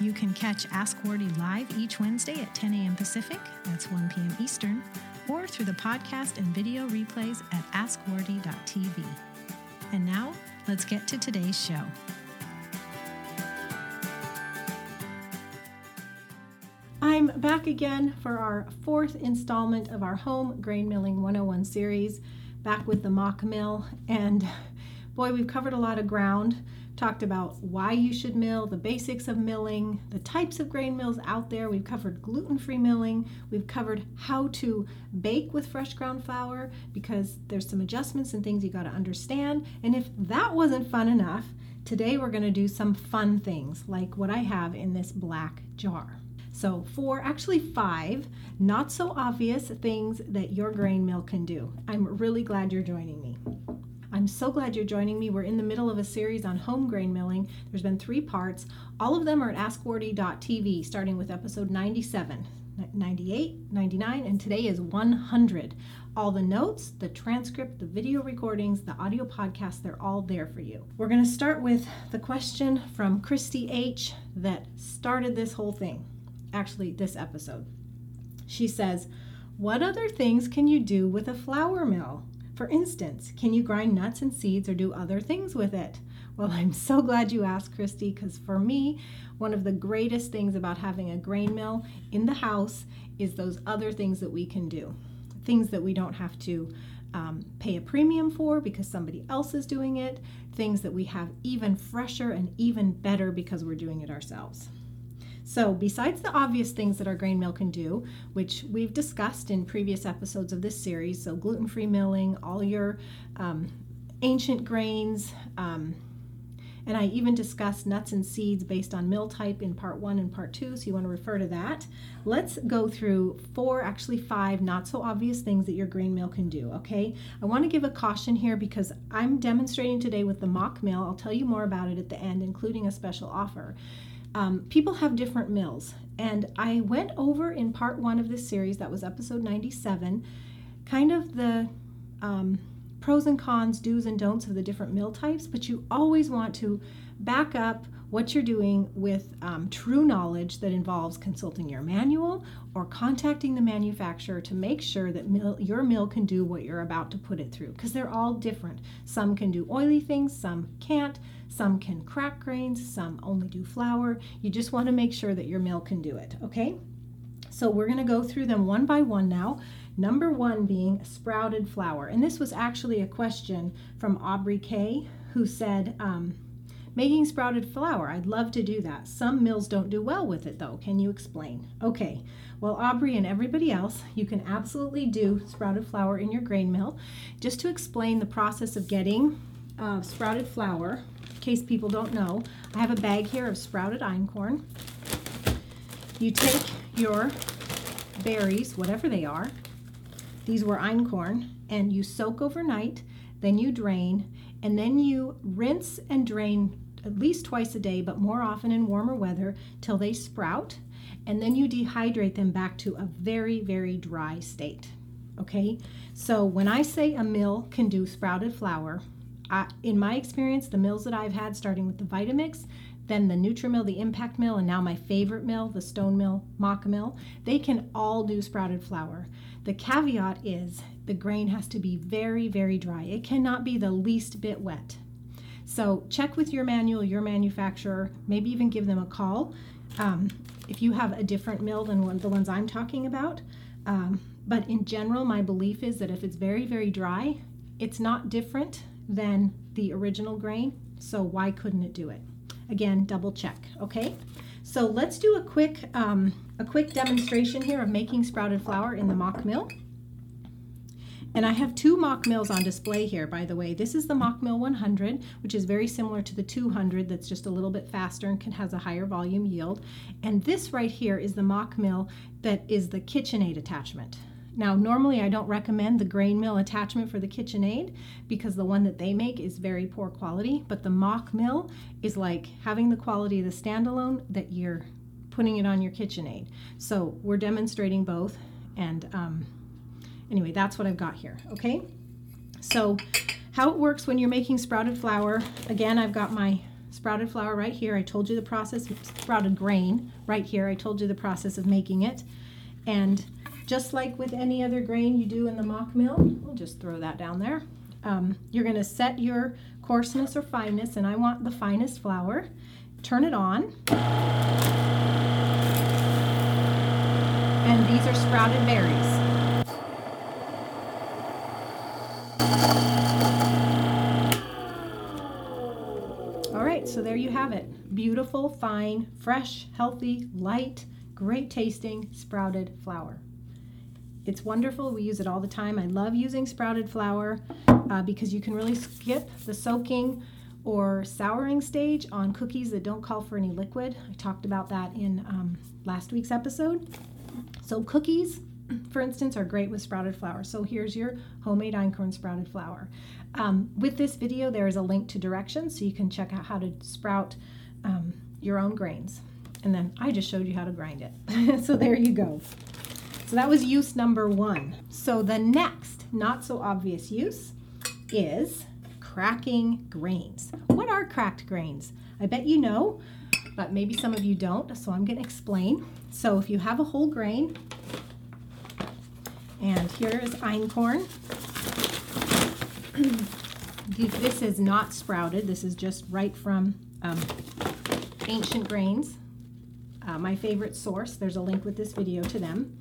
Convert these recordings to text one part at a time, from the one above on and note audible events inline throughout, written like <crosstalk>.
You can catch Ask Wardee live each Wednesday at 10 a.m. Pacific, that's 1 p.m. Eastern, or through the podcast and video replays at askwardee.tv. And now, let's get to today's show. I'm back again for our fourth installment of our Home Grain Milling 101 series, back with the Mockmill. And boy, we've covered a lot of ground talked about why you should mill, the basics of milling, the types of grain mills out there. We've covered gluten free milling. We've covered how to bake with fresh ground flour because there's some adjustments and things you got to understand. And if that wasn't fun enough, today we're going to do some fun things like what I have in this black jar. So, four, actually five, not so obvious things that your grain mill can do. I'm really glad you're joining me. I'm so glad you're joining me. We're in the middle of a series on home grain milling. There's been three parts. All of them are at askwardee.tv, starting with episode 97, 98, 99, and today is 100. All the notes, the transcript, the video recordings, the audio podcast, they're all there for you. We're going to start with the question from Christy H. that started this whole thing, actually, this episode. She says, What other things can you do with a flour mill? For instance, can you grind nuts and seeds or do other things with it? Well, <laughs> I'm so glad you asked, Christy, because for me, one of the greatest things about having a grain mill in the house is those other things that we can do. Things that we don't have to um, pay a premium for because somebody else is doing it, things that we have even fresher and even better because we're doing it ourselves. So, besides the obvious things that our grain mill can do, which we've discussed in previous episodes of this series, so gluten free milling, all your um, ancient grains, um, and I even discussed nuts and seeds based on mill type in part one and part two, so you want to refer to that. Let's go through four, actually five, not so obvious things that your grain mill can do, okay? I want to give a caution here because I'm demonstrating today with the Mockmill. I'll tell you more about it at the end, including a special offer um, people have different mills. And I went over in part one of this series, that was episode 97, kind of the um, pros and cons, do's and don'ts of the different mill types, but you always want to back up what you're doing with um, true knowledge that involves consulting your manual or contacting the manufacturer to make sure that your mill can do what you're about to put it through because they're all different. Some can do oily things, some can't, some can crack grains, some only do flour. You just want to make sure that your mill can do it, okay? So we're going to go through them one by one now. Number one being sprouted flour. And this was actually a question from Aubrey K, who said, um, Making sprouted flour, I'd love to do that. Some mills don't do well with it though. Can you explain? Okay, well, Aubrey and everybody else, you can absolutely do sprouted flour in your grain mill. Just to explain the process of getting uh, sprouted flour, case people don't know, I have a bag here of sprouted einkorn. You take your berries, whatever they are, these were einkorn, and you soak overnight, then you drain, and then you rinse and drain at least twice a day, but more often in warmer weather, till they sprout. And then you dehydrate them back to a very, very dry state. Okay, so when I say a mill can do sprouted flour, I, in my experience, the mills that I've had, starting with the Vitamix, then the Nutrimill, the Impact Mill, and now my favorite mill, the Stone Mill, Mockmill, they can all do sprouted flour. The caveat is the grain has to be very, very dry. It cannot be the least bit wet. So check with your manual, your manufacturer, maybe even give them a call um, if you have a different mill than one, the ones I'm talking about. Um, but in general, my belief is that if it's very, very dry, it's not different than the original grain. So why couldn't it do it? Again, double check. Okay. So let's do a quick um, a quick demonstration here of making sprouted flour in the Mockmill. And I have two Mockmills on display here, by the way. This is the Mockmill 100, which is very similar to the 200 that's just a little bit faster and can has a higher volume yield. And this right here is the Mockmill that is the KitchenAid attachment. Now, normally I don't recommend the grain mill attachment for the KitchenAid because the one that they make is very poor quality, but the Mockmill is like having the quality of the standalone that you're putting it on your KitchenAid. So we're demonstrating both and um, Anyway, that's what I've got here, okay? So how it works when you're making sprouted flour, again, I've got my sprouted flour right here. I told you the process, sprouted grain right here. I told you the process of making it. And just like with any other grain you do in the Mockmill, we'll just throw that down there. Um, you're going to set your coarseness or fineness, and I want the finest flour. Turn it on. And these are sprouted berries. All right, so there you have it. Beautiful, fine, fresh, healthy, light, great tasting sprouted flour. It's wonderful. We use it all the time. I love using sprouted flour uh, because you can really skip the soaking or souring stage on cookies that don't call for any liquid. I talked about that in um, last week's episode. So, cookies, for instance, are great with sprouted flour. So, here's your homemade einkorn sprouted flour. Um, with this video, there is a link to directions so you can check out how to sprout um, your own grains. And then I just showed you how to grind it. <laughs> so there you go. So that was use number one. So the next not so obvious use is cracking grains. What are cracked grains? I bet you know, but maybe some of you don't, so I'm going to explain. So if you have a whole grain, and here is einkorn, <clears throat> this is not sprouted. This is just right from um, Ancient Grains, uh, my favorite source. There's a link with this video to them.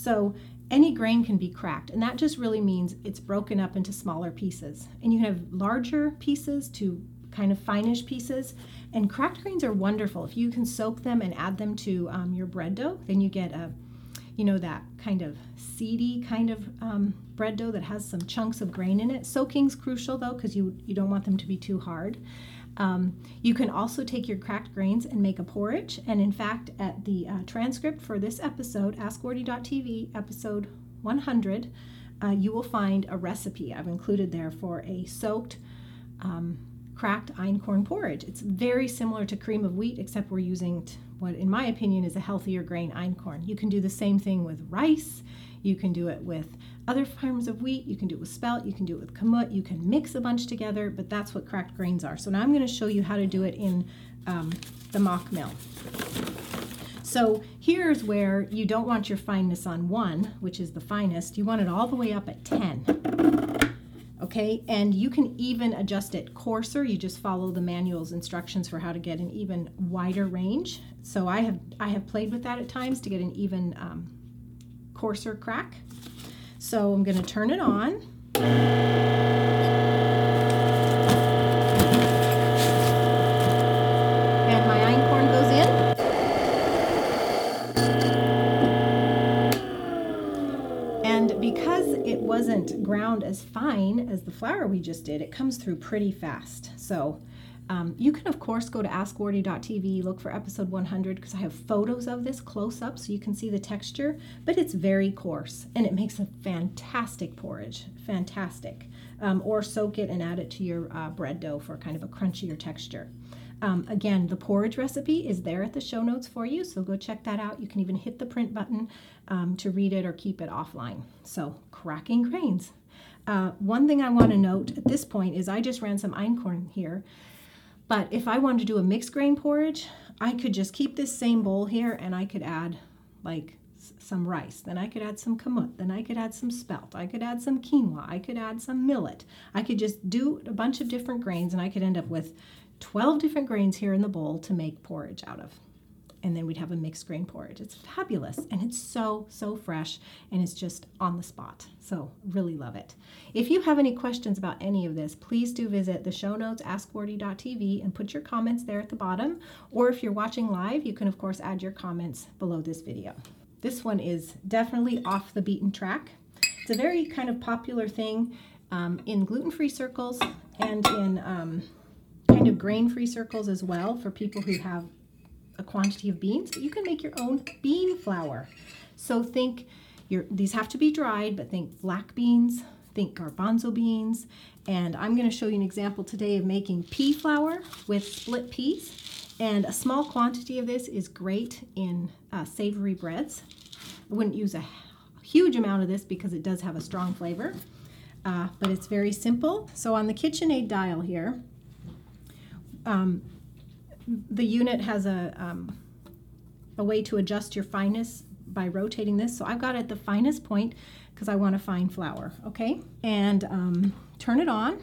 So any grain can be cracked, and that just really means it's broken up into smaller pieces. And you can have larger pieces to kind of finish pieces. And cracked grains are wonderful. If you can soak them and add them to um, your bread dough, then you get a you know, that kind of seedy kind of um, bread dough that has some chunks of grain in it. Soaking's crucial though, because you, you don't want them to be too hard. Um, you can also take your cracked grains and make a porridge. And in fact, at the uh, transcript for this episode, AskWardee.tv, episode 100, uh, you will find a recipe I've included there for a soaked um, cracked einkorn porridge. It's very similar to cream of wheat, except we're using t- what, in my opinion, is a healthier grain einkorn. You can do the same thing with rice. You can do it with other forms of wheat. You can do it with spelt. You can do it with kamut. You can mix a bunch together, but that's what cracked grains are. So now I'm going to show you how to do it in um, the Mockmill. So here's where you don't want your fineness on 1, which is the finest. You want it all the way up at 10 okay? And you can even adjust it coarser. You just follow the manual's instructions for how to get an even wider range. So I have I have played with that at times to get an even um, coarser crack. So I'm going to turn it on. And my einkorn goes in. And because it wasn't ground as fine as the flour we just did, it comes through pretty fast. So um, you can, of course, go to askwardee.tv, look for episode 100, because I have photos of this close up so you can see the texture, but it's very coarse and it makes a fantastic porridge. Fantastic. Um, or soak it and add it to your uh, bread dough for kind of a crunchier texture. Um, again, the porridge recipe is there at the show notes for you, so go check that out. You can even hit the print button um, to read it or keep it offline. So, cracking grains. Uh, one thing I want to note at this point is I just ran some einkorn here, but if I wanted to do a mixed grain porridge, I could just keep this same bowl here and I could add like some rice, then I could add some kamut, then I could add some spelt, I could add some quinoa, I could add some millet. I could just do a bunch of different grains and I could end up with 12 different grains here in the bowl to make porridge out of. And then we'd have a mixed grain porridge. It's fabulous and it's so, so fresh and it's just on the spot. So, really love it. If you have any questions about any of this, please do visit the show notes, askwardee.tv, and put your comments there at the bottom. Or if you're watching live, you can, of course, add your comments below this video. This one is definitely off the beaten track. It's a very kind of popular thing um, in gluten free circles and in um, kind of grain free circles as well for people who have a quantity of beans. But you can make your own bean flour. So think your, these have to be dried, but think black beans, think garbanzo beans, and I'm going to show you an example today of making pea flour with split peas. And a small quantity of this is great in uh, savory breads. I wouldn't use a huge amount of this because it does have a strong flavor, uh, but it's very simple. So on the KitchenAid dial here, um, the unit has a, um, a way to adjust your fineness by rotating this. So I've got it at the finest point because I want a fine flour, okay? And um, turn it on.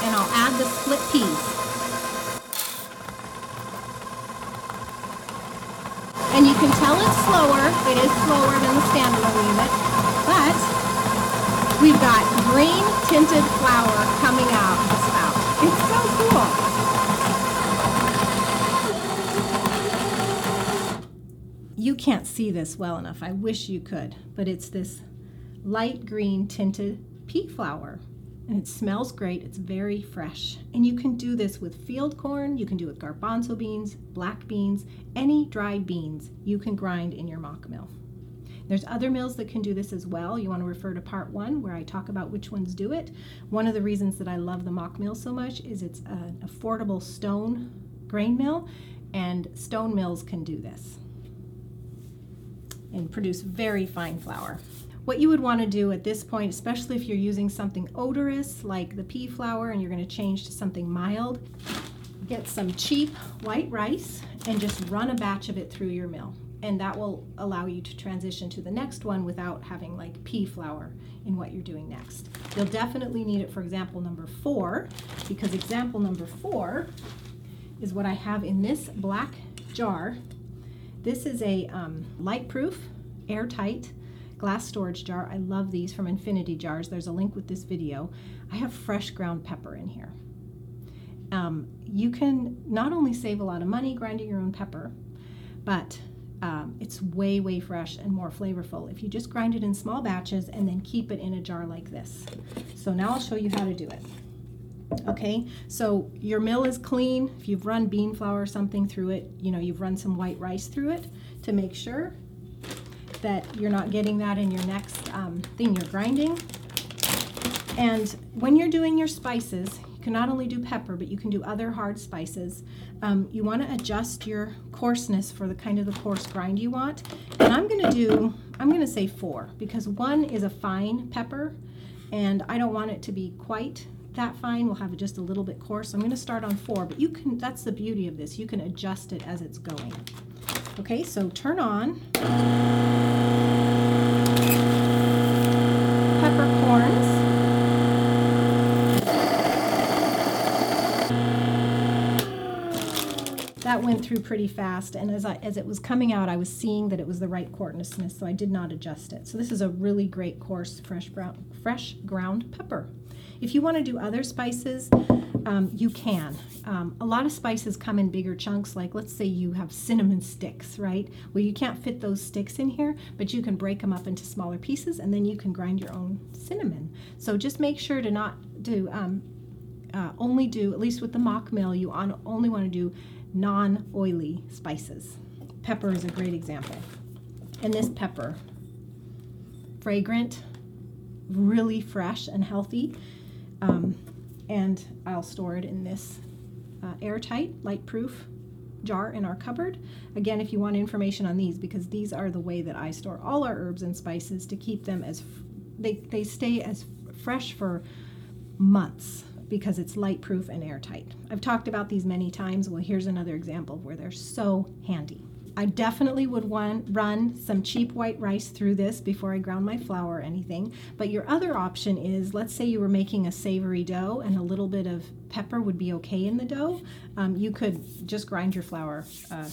And I'll add the split peas. And you can tell it's slower. It is slower than the standalone unit, but we've got green tinted flour coming out the spout. It's so cool. You can't see this well enough. I wish you could, but it's this light green tinted pea flour and it smells great. It's very fresh. And you can do this with field corn, you can do it with garbanzo beans, black beans, any dried beans you can grind in your Mockmill. There's other mills that can do this as well. You want to refer to part one where I talk about which ones do it. One of the reasons that I love the Mockmill so much is it's an affordable stone grain mill, and stone mills can do this and produce very fine flour. What you would want to do at this point, especially if you're using something odorous like the pea flour and you're going to change to something mild, get some cheap white rice and just run a batch of it through your mill. And that will allow you to transition to the next one without having like pea flour in what you're doing next. You'll definitely need it for example number four, because example number four is what I have in this black jar. This is a um, light proof, airtight glass storage jar. I love these from Infinity Jars. There's a link with this video. I have fresh ground pepper in here. Um, you can not only save a lot of money grinding your own pepper, but um, it's way, way fresh and more flavorful if you just grind it in small batches and then keep it in a jar like this. So now I'll show you how to do it. Okay, so your mill is clean. If you've run bean flour or something through it, you know, you've run some white rice through it to make sure that you're not getting that in your next um, thing you're grinding. And when you're doing your spices, can not only do pepper, but you can do other hard spices. Um, you want to adjust your coarseness for the kind of the coarse grind you want. And I'm going to do, I'm going to say four because one is a fine pepper and I don't want it to be quite that fine. We'll have it just a little bit coarse. I'm going to start on four, but you can, that's the beauty of this. You can adjust it as it's going. Okay, so turn on. Peppercorns. That went through pretty fast, and as, I, as it was coming out, I was seeing that it was the right coarseness, so I did not adjust it. So this is a really great coarse fresh, brown, fresh ground pepper. If you want to do other spices, um, you can. Um, a lot of spices come in bigger chunks, like let's say you have cinnamon sticks, right? Well, you can't fit those sticks in here, but you can break them up into smaller pieces and then you can grind your own cinnamon. So just make sure to not do, um, uh, only do, at least with the Mockmill, you on, only want to do non oily spices. Pepper is a great example. And this pepper, fragrant, really fresh and healthy. Um, and I'll store it in this uh, airtight, light proof jar in our cupboard. Again, if you want information on these, because these are the way that I store all our herbs and spices to keep them as, they, they stay as fresh for months because it's light proof and airtight. I've talked about these many times. Well, here's another example where they're so handy. I definitely would want, run some cheap white rice through this before I ground my flour or anything. But your other option is, let's say you were making a savory dough and a little bit of pepper would be okay in the dough. Um, you could just grind your flour uh,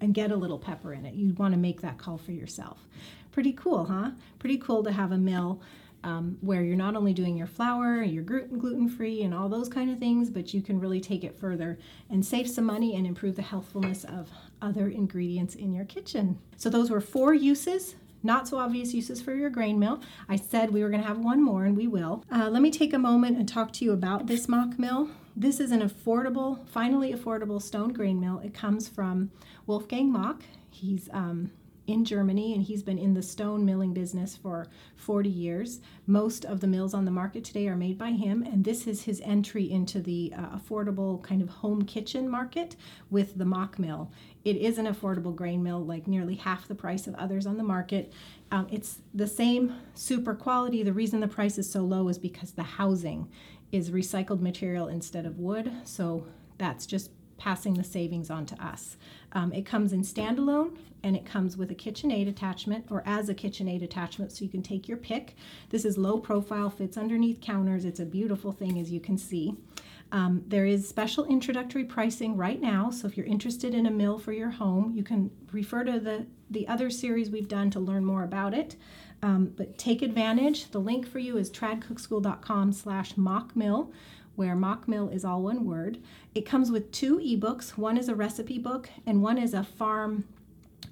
and get a little pepper in it. You'd want to make that call for yourself. Pretty cool, huh? Pretty cool to have a mill um, where you're not only doing your flour, you're gluten free, and all those kind of things, but you can really take it further and save some money and improve the healthfulness of other ingredients in your kitchen. So, those were four uses not so obvious uses for your grain mill. I said we were going to have one more, and we will. Uh, let me take a moment and talk to you about this Mockmill. This is an affordable, finally affordable stone grain mill. It comes from Wolfgang Mock. He's um, in Germany, and he's been in the stone milling business for 40 years. Most of the mills on the market today are made by him, and this is his entry into the uh, affordable kind of home kitchen market with the Mockmill. It is an affordable grain mill, like nearly half the price of others on the market. Um, it's the same super quality. The reason the price is so low is because the housing is recycled material instead of wood, so that's just passing the savings on to us. Um, it comes in standalone and it comes with a KitchenAid attachment or as a KitchenAid attachment so you can take your pick. This is low profile, fits underneath counters. It's a beautiful thing as you can see. Um, there is special introductory pricing right now, so if you're interested in a mill for your home, you can refer to the, the other series we've done to learn more about it. Um, but take advantage. The link for you is tradcookschool.com slash mockmill where mock mill is all one word. It comes with two ebooks. One is a recipe book, and one is a farm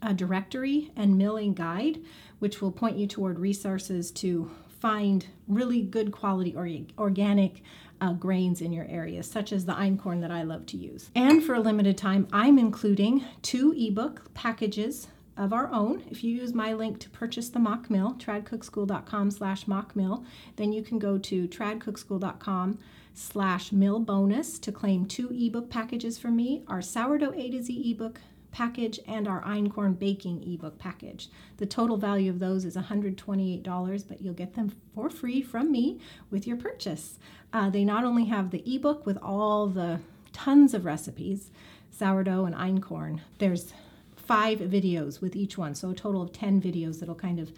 uh, directory and milling guide, which will point you toward resources to find really good quality or organic uh, grains in your area, such as the einkorn that I love to use. And for a limited time, I'm including two ebook packages of our own. If you use my link to purchase the Mockmill, tradcookschool.com slash mock mill, then you can go to tradcookschool.com slash mill bonus to claim two ebook packages from me, our sourdough A to Z ebook package and our einkorn baking ebook package. The total value of those is $128, but you'll get them for free from me with your purchase. Uh, they not only have the ebook with all the tons of recipes, sourdough and einkorn, there's five videos with each one, so a total of 10 videos that'll kind of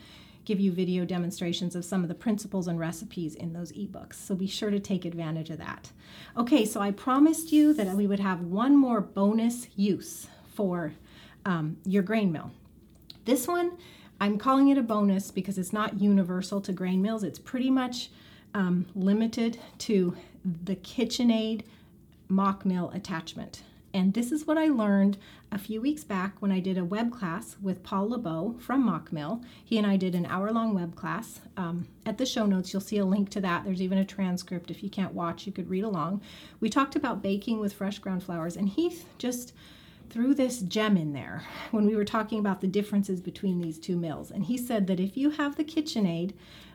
give you video demonstrations of some of the principles and recipes in those ebooks. So be sure to take advantage of that. Okay, so I promised you that we would have one more bonus use for um, your grain mill. This one, I'm calling it a bonus because it's not universal to grain mills. It's pretty much um, limited to the KitchenAid Mockmill attachment. And this is what I learned a few weeks back when I did a web class with Paul LeBeau from Mockmill. He and I did an hour long web class. Um, at the show notes, you'll see a link to that. There's even a transcript. If you can't watch, you could read along. We talked about baking with fresh ground flours, and Heath just threw this gem in there when we were talking about the differences between these two mills. And he said that if you have the KitchenAid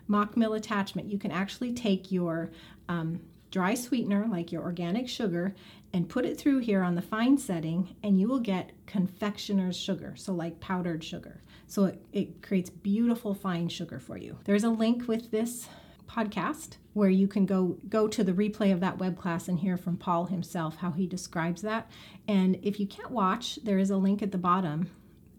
Mockmill attachment, you can actually take your um, dry sweetener, like your organic sugar, and put it through here on the fine setting and you will get confectioner's sugar, so like powdered sugar. So it, it creates beautiful fine sugar for you. There's a link with this podcast where you can go go to the replay of that web class and hear from Paul himself how he describes that. And if you can't watch, there is a link at the bottom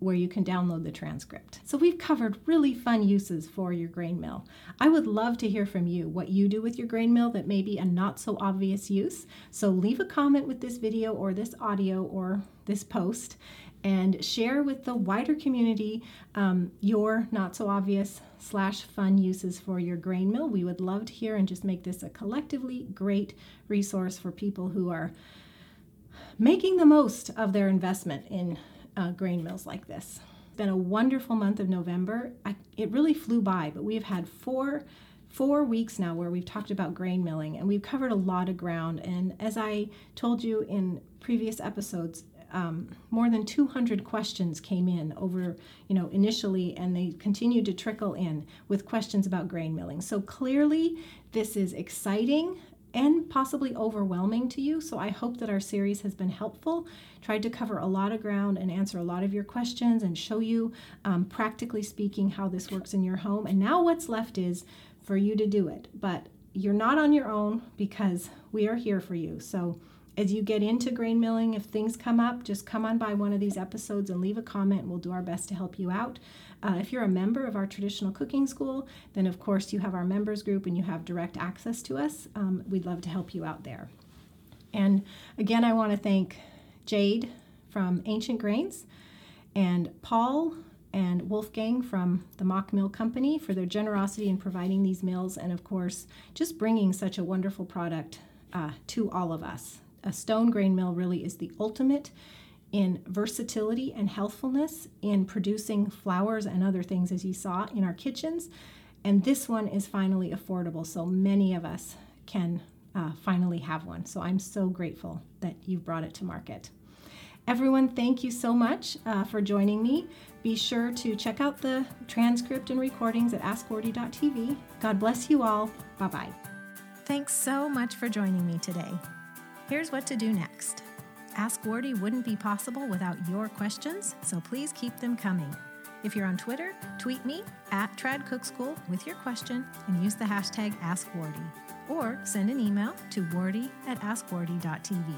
where you can download the transcript. So we've covered really fun uses for your grain mill. I would love to hear from you what you do with your grain mill that may be a not so obvious use. So leave a comment with this video or this audio or this post and share with the wider community um, your not so obvious slash fun uses for your grain mill. We would love to hear and just make this a collectively great resource for people who are making the most of their investment in uh, grain mills like this. It's been a wonderful month of November. I, it really flew by, but we've had four four weeks now where we've talked about grain milling and we've covered a lot of ground. And as I told you in previous episodes, um, more than 200 questions came in over, you know, initially, and they continued to trickle in with questions about grain milling. So clearly, this is exciting and possibly overwhelming to you. So I hope that our series has been helpful. Tried to cover a lot of ground and answer a lot of your questions and show you, um, practically speaking, how this works in your home. And now what's left is for you to do it. But you're not on your own because we are here for you. So as you get into grain milling, if things come up, just come on by one of these episodes and leave a comment. We'll do our best to help you out. Uh, if you're a member of our traditional cooking school, then of course you have our members group and you have direct access to us. Um, we'd love to help you out there. And again, I want to thank Jade from Ancient Grains and Paul and Wolfgang from the Mockmill Company for their generosity in providing these mills, and of course, just bringing such a wonderful product uh, to all of us. A stone grain mill really is the ultimate in versatility and healthfulness in producing flowers and other things, as you saw in our kitchens. And this one is finally affordable, so many of us can uh, finally have one. So I'm so grateful that you've brought it to market. Everyone, thank you so much uh, for joining me. Be sure to check out the transcript and recordings at AskWardee.tv. God bless you all. Bye bye. Thanks so much for joining me today. Here's what to do next. Ask Wardee wouldn't be possible without your questions, so please keep them coming. If you're on Twitter, tweet me at Trad Cook School with your question and use the hashtag AskWardee. Or send an email to wardee at askwardee.tv.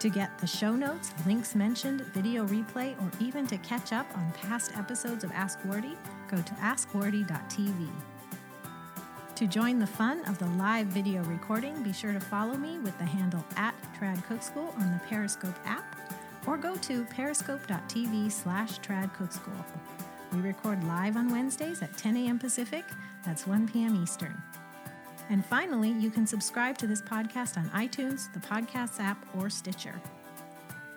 To get the show notes, links mentioned, video replay, or even to catch up on past episodes of Ask Wardee, go to askwardee.tv. To join the fun of the live video recording, be sure to follow me with the handle at Trad Cook School on the Periscope app or go to periscope.tv slash Trad Cook School. We record live on Wednesdays at 10 a.m. Pacific, that's 1 p.m. Eastern. And finally, you can subscribe to this podcast on iTunes, the Podcasts app, or Stitcher.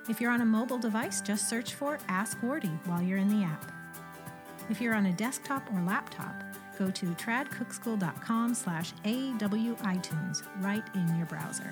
If you're on a mobile device, just search for Ask Wardee while you're in the app. If you're on a desktop or laptop, go to tradcookschool.com slash awitunes right in your browser.